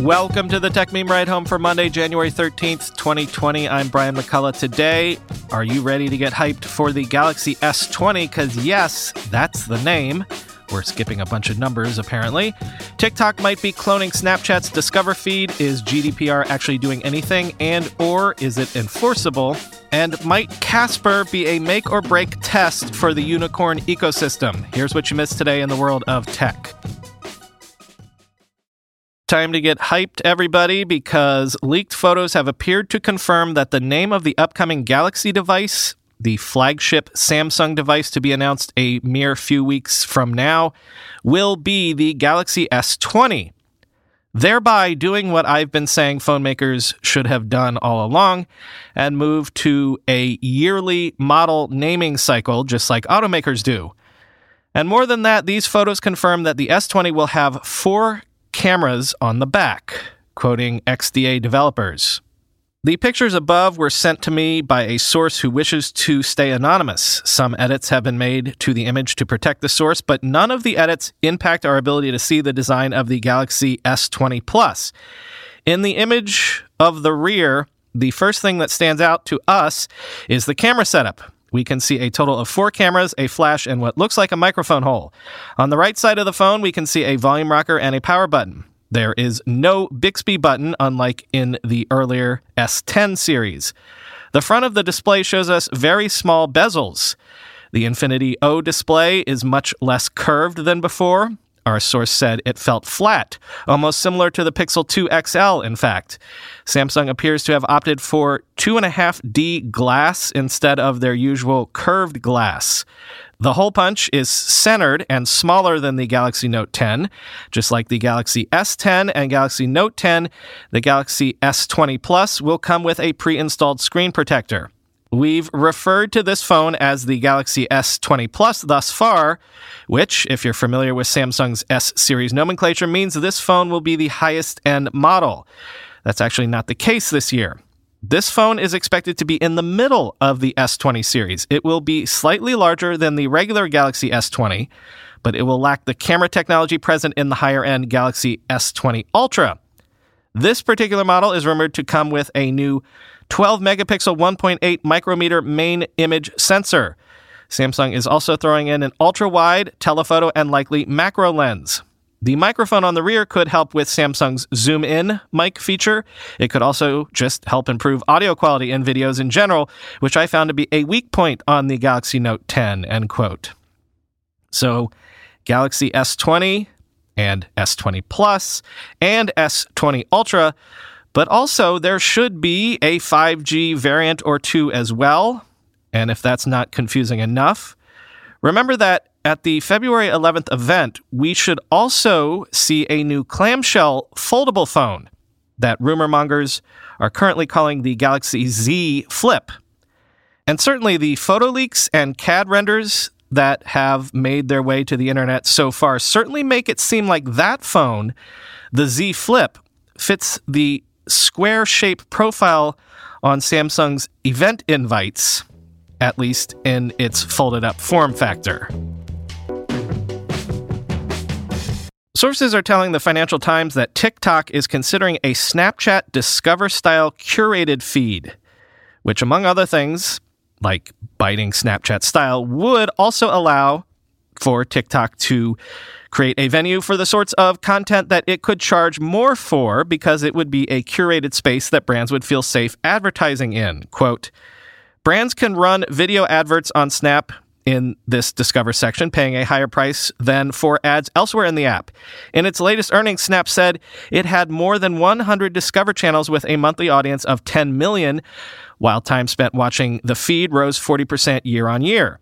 Welcome to the Techmeme Ride Home for Monday, January 13th, 2020. I'm Brian McCullough. Today, are you ready to get hyped for the Galaxy S20? Because, yes, that's the name. We're skipping a bunch of numbers, apparently. TikTok might be cloning Snapchat's Discover feed. Is GDPR actually doing anything? And or is it enforceable? And might Casper be a make or break test for the unicorn ecosystem? Here's what you missed today in the world of tech. Time to get hyped, everybody, because leaked photos have appeared to confirm that the name of the upcoming Galaxy device, the flagship Samsung device to be announced a mere few weeks from now, will be the Galaxy S20. Thereby doing what I've been saying phone makers should have done all along and move to a yearly model naming cycle, just like automakers do. And more than that, these photos confirm that the S20 will have four cameras on the back, quoting XDA developers. The pictures above were sent to me by a source who wishes to stay anonymous. Some edits have been made to the image to protect the source, but none of the edits impact our ability to see the design of the Galaxy S20 Plus. In the image of the rear, the first thing that stands out to us is the camera setup. We can see a total of four cameras, a flash, and what looks like a microphone hole. On the right side of the phone, we can see a volume rocker and a power button. There is no Bixby button, unlike in the earlier S10 series. The front of the display shows us very small bezels. The Infinity O display is much less curved than before. Our source said it felt flat, almost similar to the Pixel 2 XL, in fact. Samsung appears to have opted for 2.5D glass instead of their usual curved glass. The hole punch is centered and smaller than the Galaxy Note 10. Just like the Galaxy S10 and Galaxy Note 10, the Galaxy S20 Plus will come with a pre installed screen protector. We've referred to this phone as the Galaxy S20 Plus thus far, which, if you're familiar with Samsung's S series nomenclature, means this phone will be the highest end model. That's actually not the case this year. This phone is expected to be in the middle of the S20 series. It will be slightly larger than the regular Galaxy S20, but it will lack the camera technology present in the higher end Galaxy S20 Ultra. This particular model is rumored to come with a new 12 megapixel 1.8 micrometer main image sensor. Samsung is also throwing in an ultra wide telephoto and likely macro lens. The microphone on the rear could help with Samsung's zoom in mic feature. It could also just help improve audio quality in videos in general, which I found to be a weak point on the Galaxy Note 10, end quote. So, Galaxy S20 and S20 Plus and S20 Ultra but also, there should be a 5G variant or two as well. And if that's not confusing enough, remember that at the February 11th event, we should also see a new clamshell foldable phone that rumor mongers are currently calling the Galaxy Z Flip. And certainly the photo leaks and CAD renders that have made their way to the internet so far certainly make it seem like that phone, the Z Flip, fits the square shape profile on Samsung's event invites, at least in its folded up form factor. Sources are telling the Financial Times that TikTok is considering a Snapchat Discover style curated feed, which, among other things, like biting Snapchat style, would also allow for TikTok to create a venue for the sorts of content that it could charge more for because it would be a curated space that brands would feel safe advertising in. Quote, brands can run video adverts on Snap in this Discover section, paying a higher price than for ads elsewhere in the app. In its latest earnings, Snap said it had more than 100 Discover channels with a monthly audience of 10 million, while time spent watching the feed rose 40% year on year.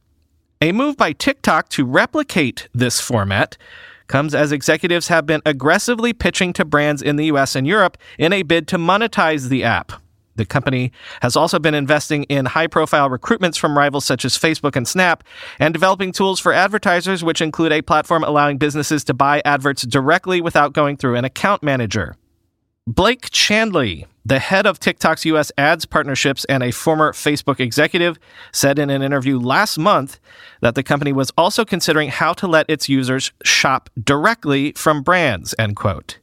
A move by TikTok to replicate this format comes as executives have been aggressively pitching to brands in the US and Europe in a bid to monetize the app. The company has also been investing in high profile recruitments from rivals such as Facebook and Snap and developing tools for advertisers, which include a platform allowing businesses to buy adverts directly without going through an account manager. Blake Chandlee, the head of TikTok's US ads partnerships and a former Facebook executive, said in an interview last month that the company was also considering how to let its users shop directly from brands, end quote.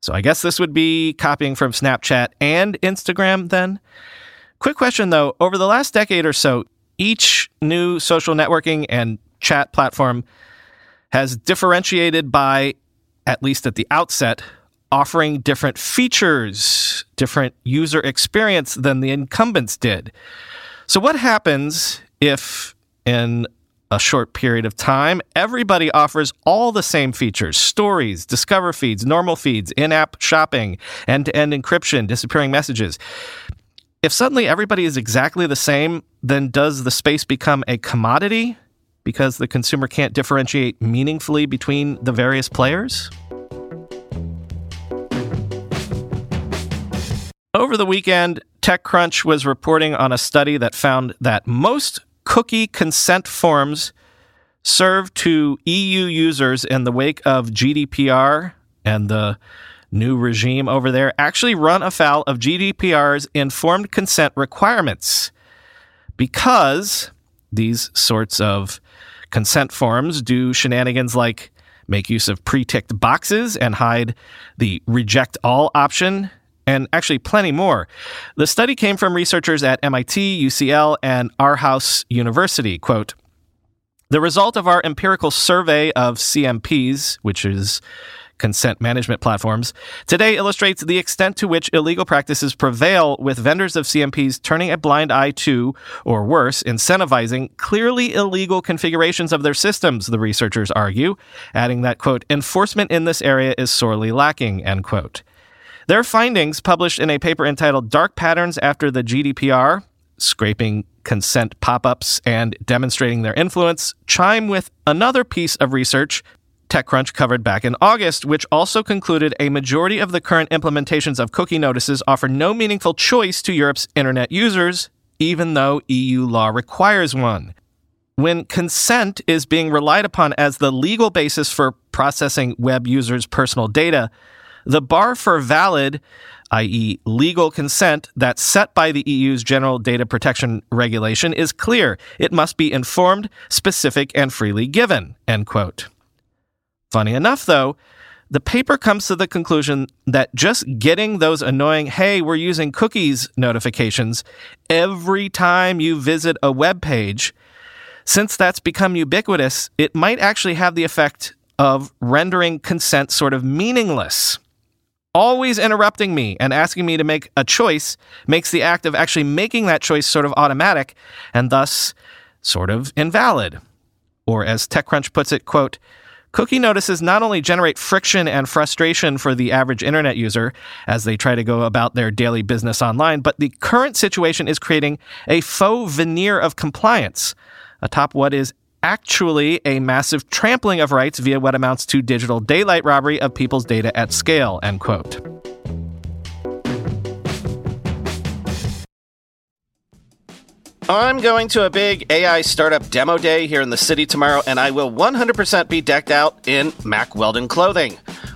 So I guess this would be copying from Snapchat and Instagram then. Quick question though, over the last decade or so, each new social networking and chat platform has differentiated by, at least at the outset, offering different features, different user experience than the incumbents did. So, what happens if in a short period of time, everybody offers all the same features stories, discover feeds, normal feeds, in app shopping, end to end encryption, disappearing messages? If suddenly everybody is exactly the same, then does the space become a commodity because the consumer can't differentiate meaningfully between the various players? Over the weekend, TechCrunch was reporting on a study that found that most cookie consent forms served to EU users in the wake of GDPR and the new regime over there actually run afoul of GDPR's informed consent requirements because these sorts of consent forms do shenanigans like make use of pre ticked boxes and hide the reject all option and actually plenty more. The study came from researchers at MIT, UCL, and Aarhus University. Quote, the result of our empirical survey of CMPs, which is consent management platforms, today illustrates the extent to which illegal practices prevail with vendors of CMPs turning a blind eye to, or worse, incentivizing clearly illegal configurations of their systems, the researchers argue, adding that, quote, enforcement in this area is sorely lacking, end quote. Their findings, published in a paper entitled Dark Patterns After the GDPR, scraping consent pop ups and demonstrating their influence, chime with another piece of research TechCrunch covered back in August, which also concluded a majority of the current implementations of cookie notices offer no meaningful choice to Europe's internet users, even though EU law requires one. When consent is being relied upon as the legal basis for processing web users' personal data, the bar for valid, i.e., legal consent, that's set by the EU's General Data Protection Regulation is clear. It must be informed, specific, and freely given. End quote. Funny enough, though, the paper comes to the conclusion that just getting those annoying, hey, we're using cookies notifications every time you visit a web page, since that's become ubiquitous, it might actually have the effect of rendering consent sort of meaningless always interrupting me and asking me to make a choice makes the act of actually making that choice sort of automatic and thus sort of invalid. Or as TechCrunch puts it, quote, Cookie notices not only generate friction and frustration for the average internet user as they try to go about their daily business online, but the current situation is creating a faux veneer of compliance atop what is actually a massive trampling of rights via what amounts to digital daylight robbery of people's data at scale, end quote. I'm going to a big AI startup demo day here in the city tomorrow, and I will 100% be decked out in Mack Weldon clothing.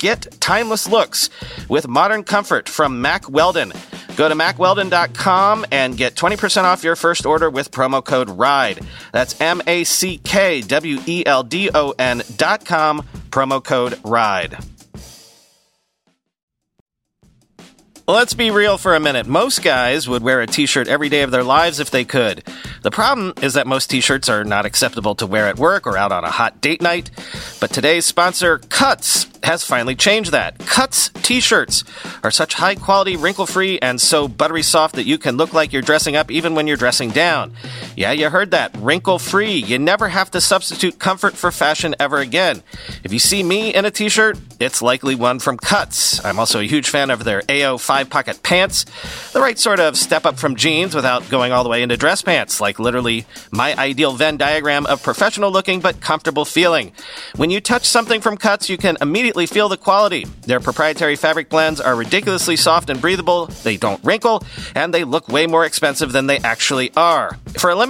Get timeless looks with modern comfort from Mack Weldon. Go to mackweldon.com and get 20% off your first order with promo code RIDE. That's M A C K W E L D O N.com, promo code RIDE. Let's be real for a minute. Most guys would wear a t shirt every day of their lives if they could. The problem is that most t shirts are not acceptable to wear at work or out on a hot date night. But today's sponsor, Cuts, has finally changed that. Cuts t shirts are such high quality, wrinkle free, and so buttery soft that you can look like you're dressing up even when you're dressing down. Yeah, you heard that. Wrinkle free. You never have to substitute comfort for fashion ever again. If you see me in a t shirt, it's likely one from Cuts. I'm also a huge fan of their AO five pocket pants. The right sort of step up from jeans without going all the way into dress pants, like literally my ideal Venn diagram of professional looking but comfortable feeling. When you touch something from Cuts, you can immediately feel the quality. Their proprietary fabric blends are ridiculously soft and breathable, they don't wrinkle, and they look way more expensive than they actually are. For a limited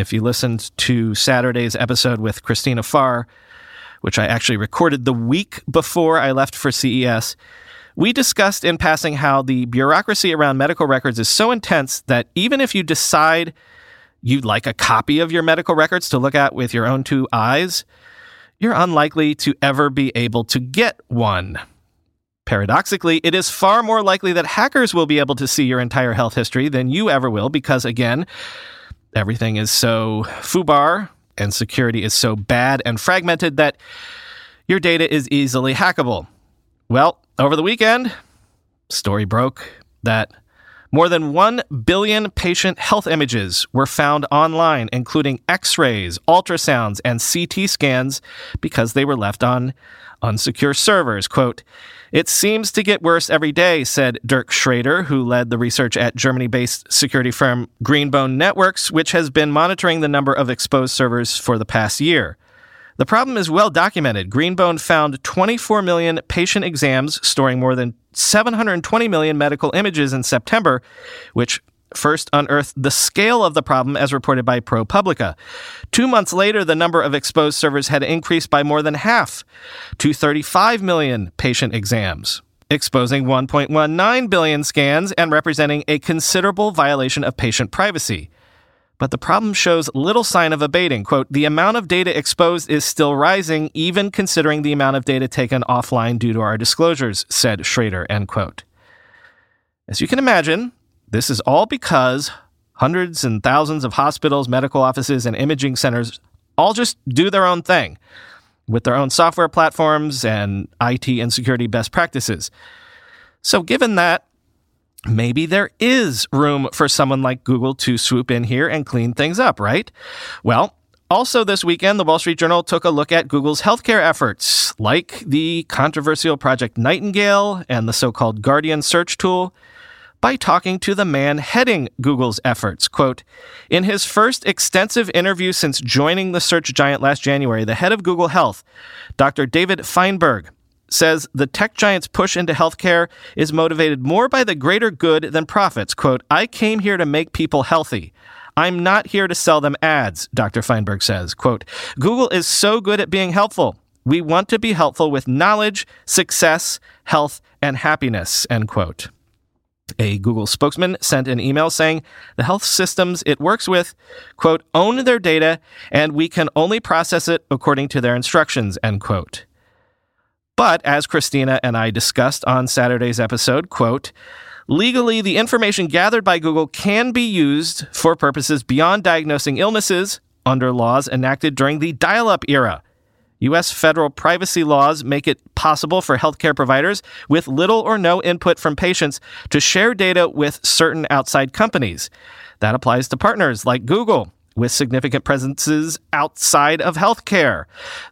If you listened to Saturday's episode with Christina Farr, which I actually recorded the week before I left for CES, we discussed in passing how the bureaucracy around medical records is so intense that even if you decide you'd like a copy of your medical records to look at with your own two eyes, you're unlikely to ever be able to get one. Paradoxically, it is far more likely that hackers will be able to see your entire health history than you ever will because, again, everything is so foobar and security is so bad and fragmented that your data is easily hackable. Well, over the weekend, story broke that more than 1 billion patient health images were found online, including x rays, ultrasounds, and CT scans, because they were left on unsecure servers. Quote, it seems to get worse every day, said Dirk Schrader, who led the research at Germany based security firm Greenbone Networks, which has been monitoring the number of exposed servers for the past year. The problem is well documented. Greenbone found 24 million patient exams storing more than 720 million medical images in September, which first unearthed the scale of the problem as reported by ProPublica. Two months later, the number of exposed servers had increased by more than half to 35 million patient exams, exposing 1.19 billion scans and representing a considerable violation of patient privacy. But the problem shows little sign of abating. Quote, the amount of data exposed is still rising, even considering the amount of data taken offline due to our disclosures, said Schrader, end quote. As you can imagine, this is all because hundreds and thousands of hospitals, medical offices, and imaging centers all just do their own thing with their own software platforms and IT and security best practices. So, given that, maybe there is room for someone like Google to swoop in here and clean things up, right? Well, also, this weekend, the Wall Street Journal took a look at Google's healthcare efforts, like the controversial Project Nightingale and the so called Guardian search tool by talking to the man heading Google's efforts. Quote, in his first extensive interview since joining the search giant last January, the head of Google Health, Dr. David Feinberg, says the tech giant's push into healthcare is motivated more by the greater good than profits. Quote, I came here to make people healthy. I'm not here to sell them ads, Dr. Feinberg says. Quote, Google is so good at being helpful. We want to be helpful with knowledge, success, health, and happiness, end quote. A Google spokesman sent an email saying the health systems it works with, quote, own their data and we can only process it according to their instructions, end quote. But as Christina and I discussed on Saturday's episode, quote, legally the information gathered by Google can be used for purposes beyond diagnosing illnesses under laws enacted during the dial up era U.S. federal privacy laws make it possible for healthcare providers with little or no input from patients to share data with certain outside companies. That applies to partners like Google. With significant presences outside of healthcare.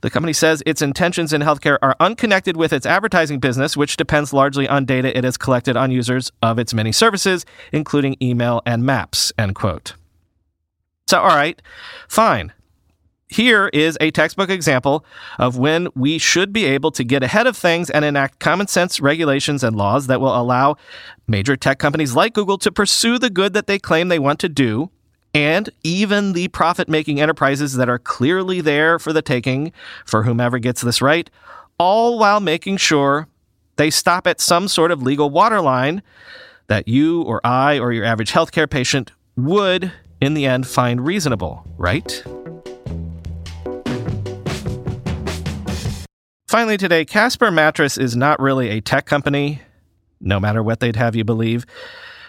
The company says its intentions in healthcare are unconnected with its advertising business, which depends largely on data it has collected on users of its many services, including email and maps. End quote. So, all right, fine. Here is a textbook example of when we should be able to get ahead of things and enact common sense regulations and laws that will allow major tech companies like Google to pursue the good that they claim they want to do, and even the profit making enterprises that are clearly there for the taking for whomever gets this right, all while making sure they stop at some sort of legal waterline that you or I or your average healthcare patient would, in the end, find reasonable, right? Finally, today, Casper Mattress is not really a tech company, no matter what they'd have you believe.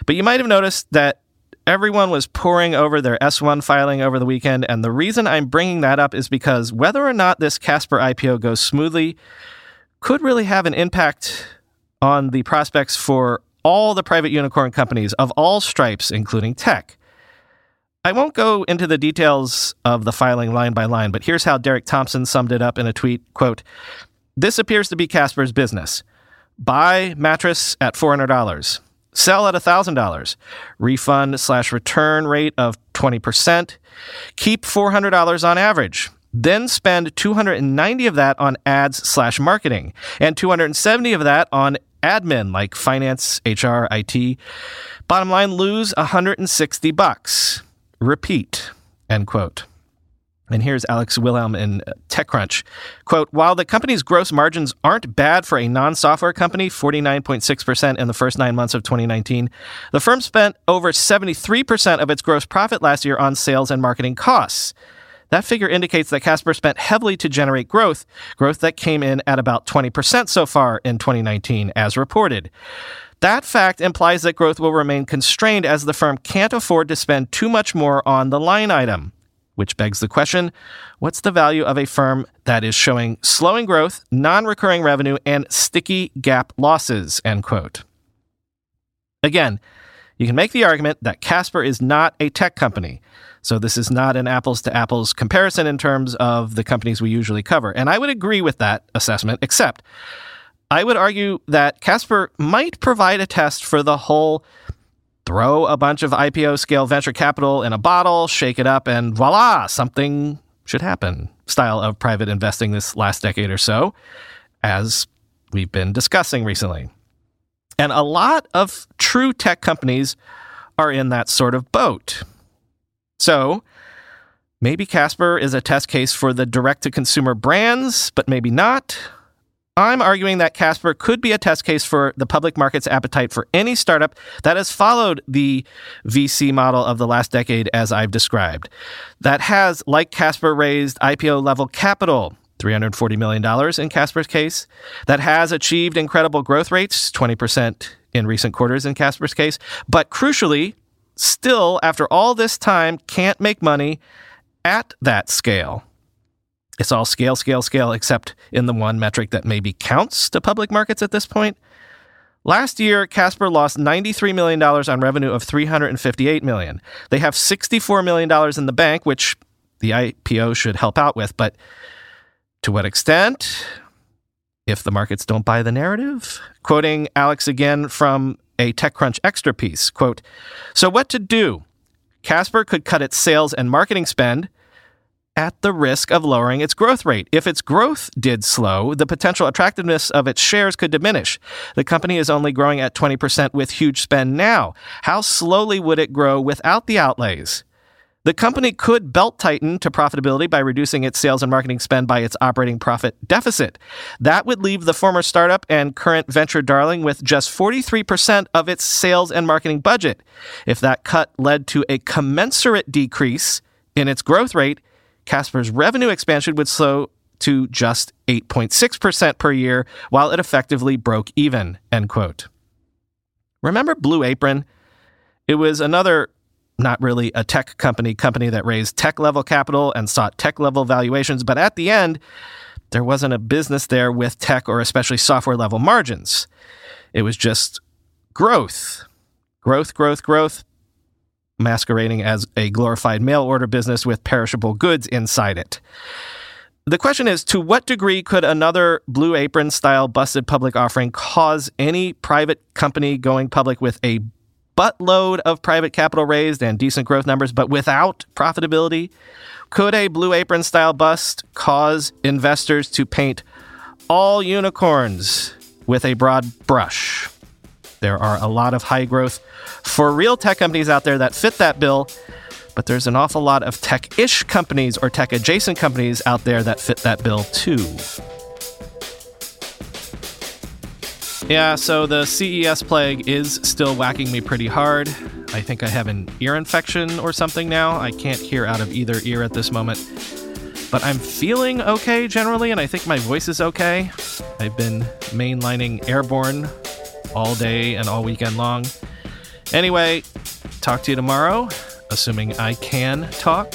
But you might have noticed that everyone was poring over their S1 filing over the weekend. And the reason I'm bringing that up is because whether or not this Casper IPO goes smoothly could really have an impact on the prospects for all the private unicorn companies of all stripes, including tech. I won't go into the details of the filing line by line, but here's how Derek Thompson summed it up in a tweet, quote, this appears to be Casper's business. Buy mattress at $400. Sell at $1,000. Refund slash return rate of 20%. Keep $400 on average. Then spend 290 of that on ads slash marketing and 270 of that on admin like finance, HR, IT. Bottom line, lose 160 bucks. Repeat. End quote. And here's Alex Wilhelm in TechCrunch. Quote, while the company's gross margins aren't bad for a non-software company, 49.6% in the first nine months of 2019, the firm spent over 73% of its gross profit last year on sales and marketing costs. That figure indicates that Casper spent heavily to generate growth, growth that came in at about 20% so far in 2019, as reported. That fact implies that growth will remain constrained as the firm can't afford to spend too much more on the line item. Which begs the question what's the value of a firm that is showing slowing growth, non recurring revenue, and sticky GAAP losses? End quote. Again, you can make the argument that Casper is not a tech company. So this is not an apples to apples comparison in terms of the companies we usually cover. And I would agree with that assessment, except I would argue that Casper might provide a test for the whole throw a bunch of IPO scale venture capital in a bottle, shake it up, and voila, something should happen style of private investing this last decade or so, as we've been discussing recently. And a lot of true tech companies are in that sort of boat. So, maybe Casper is a test case for the direct to consumer brands, but maybe not. I'm arguing that Casper could be a test case for the public market's appetite for any startup that has followed the VC model of the last decade, as I've described, that has, like Casper, raised IPO level capital. $340 million in Casper's case, that has achieved incredible growth rates, 20% in recent quarters in Casper's case, but crucially, still, after all this time, can't make money at that scale. It's all scale, scale, scale, except in the one metric that maybe counts to public markets at this point. Last year, Casper lost $93 million on revenue of 358 million. They have $64 million in the bank, which the IPO should help out with, but to what extent? If the markets don't buy the narrative? Quoting Alex again from a TechCrunch extra piece, quote, So what to do? Casper could cut its sales and marketing spend at the risk of lowering its growth rate. If its growth did slow, the potential attractiveness of its shares could diminish. The company is only growing at 20% with huge spend now. How slowly would it grow without the outlays? The company could belt tighten to profitability by reducing its sales and marketing spend by its operating profit deficit. That would leave the former startup and current venture darling with just 43% of its sales and marketing budget. If that cut led to a commensurate decrease in its growth rate, Casper's revenue expansion would slow to just 8.6% per year, while it effectively broke even, end quote. Remember Blue Apron? It was another not really a tech company company that raised tech level capital and sought tech level valuations, but at the end, there wasn't a business there with tech or especially software level margins. It was just growth, growth, growth, growth, masquerading as a glorified mail order business with perishable goods inside it. The question is to what degree could another Blue Apron style busted public offering cause any private company going public with a buttload of private capital raised and decent growth numbers, but without profitability? Could a Blue Apron style bust cause investors to paint all unicorns with a broad brush? There are a lot of high growth for real tech companies out there that fit that bill, but there's an awful lot of tech ish companies or tech adjacent companies out there that fit that bill too. Yeah, so the CES plague is still whacking me pretty hard. I think I have an ear infection or something now. I can't hear out of either ear at this moment. But I'm feeling okay generally, and I think my voice is okay. I've been mainlining airborne all day and all weekend long. Anyway, talk to you tomorrow, assuming I can talk.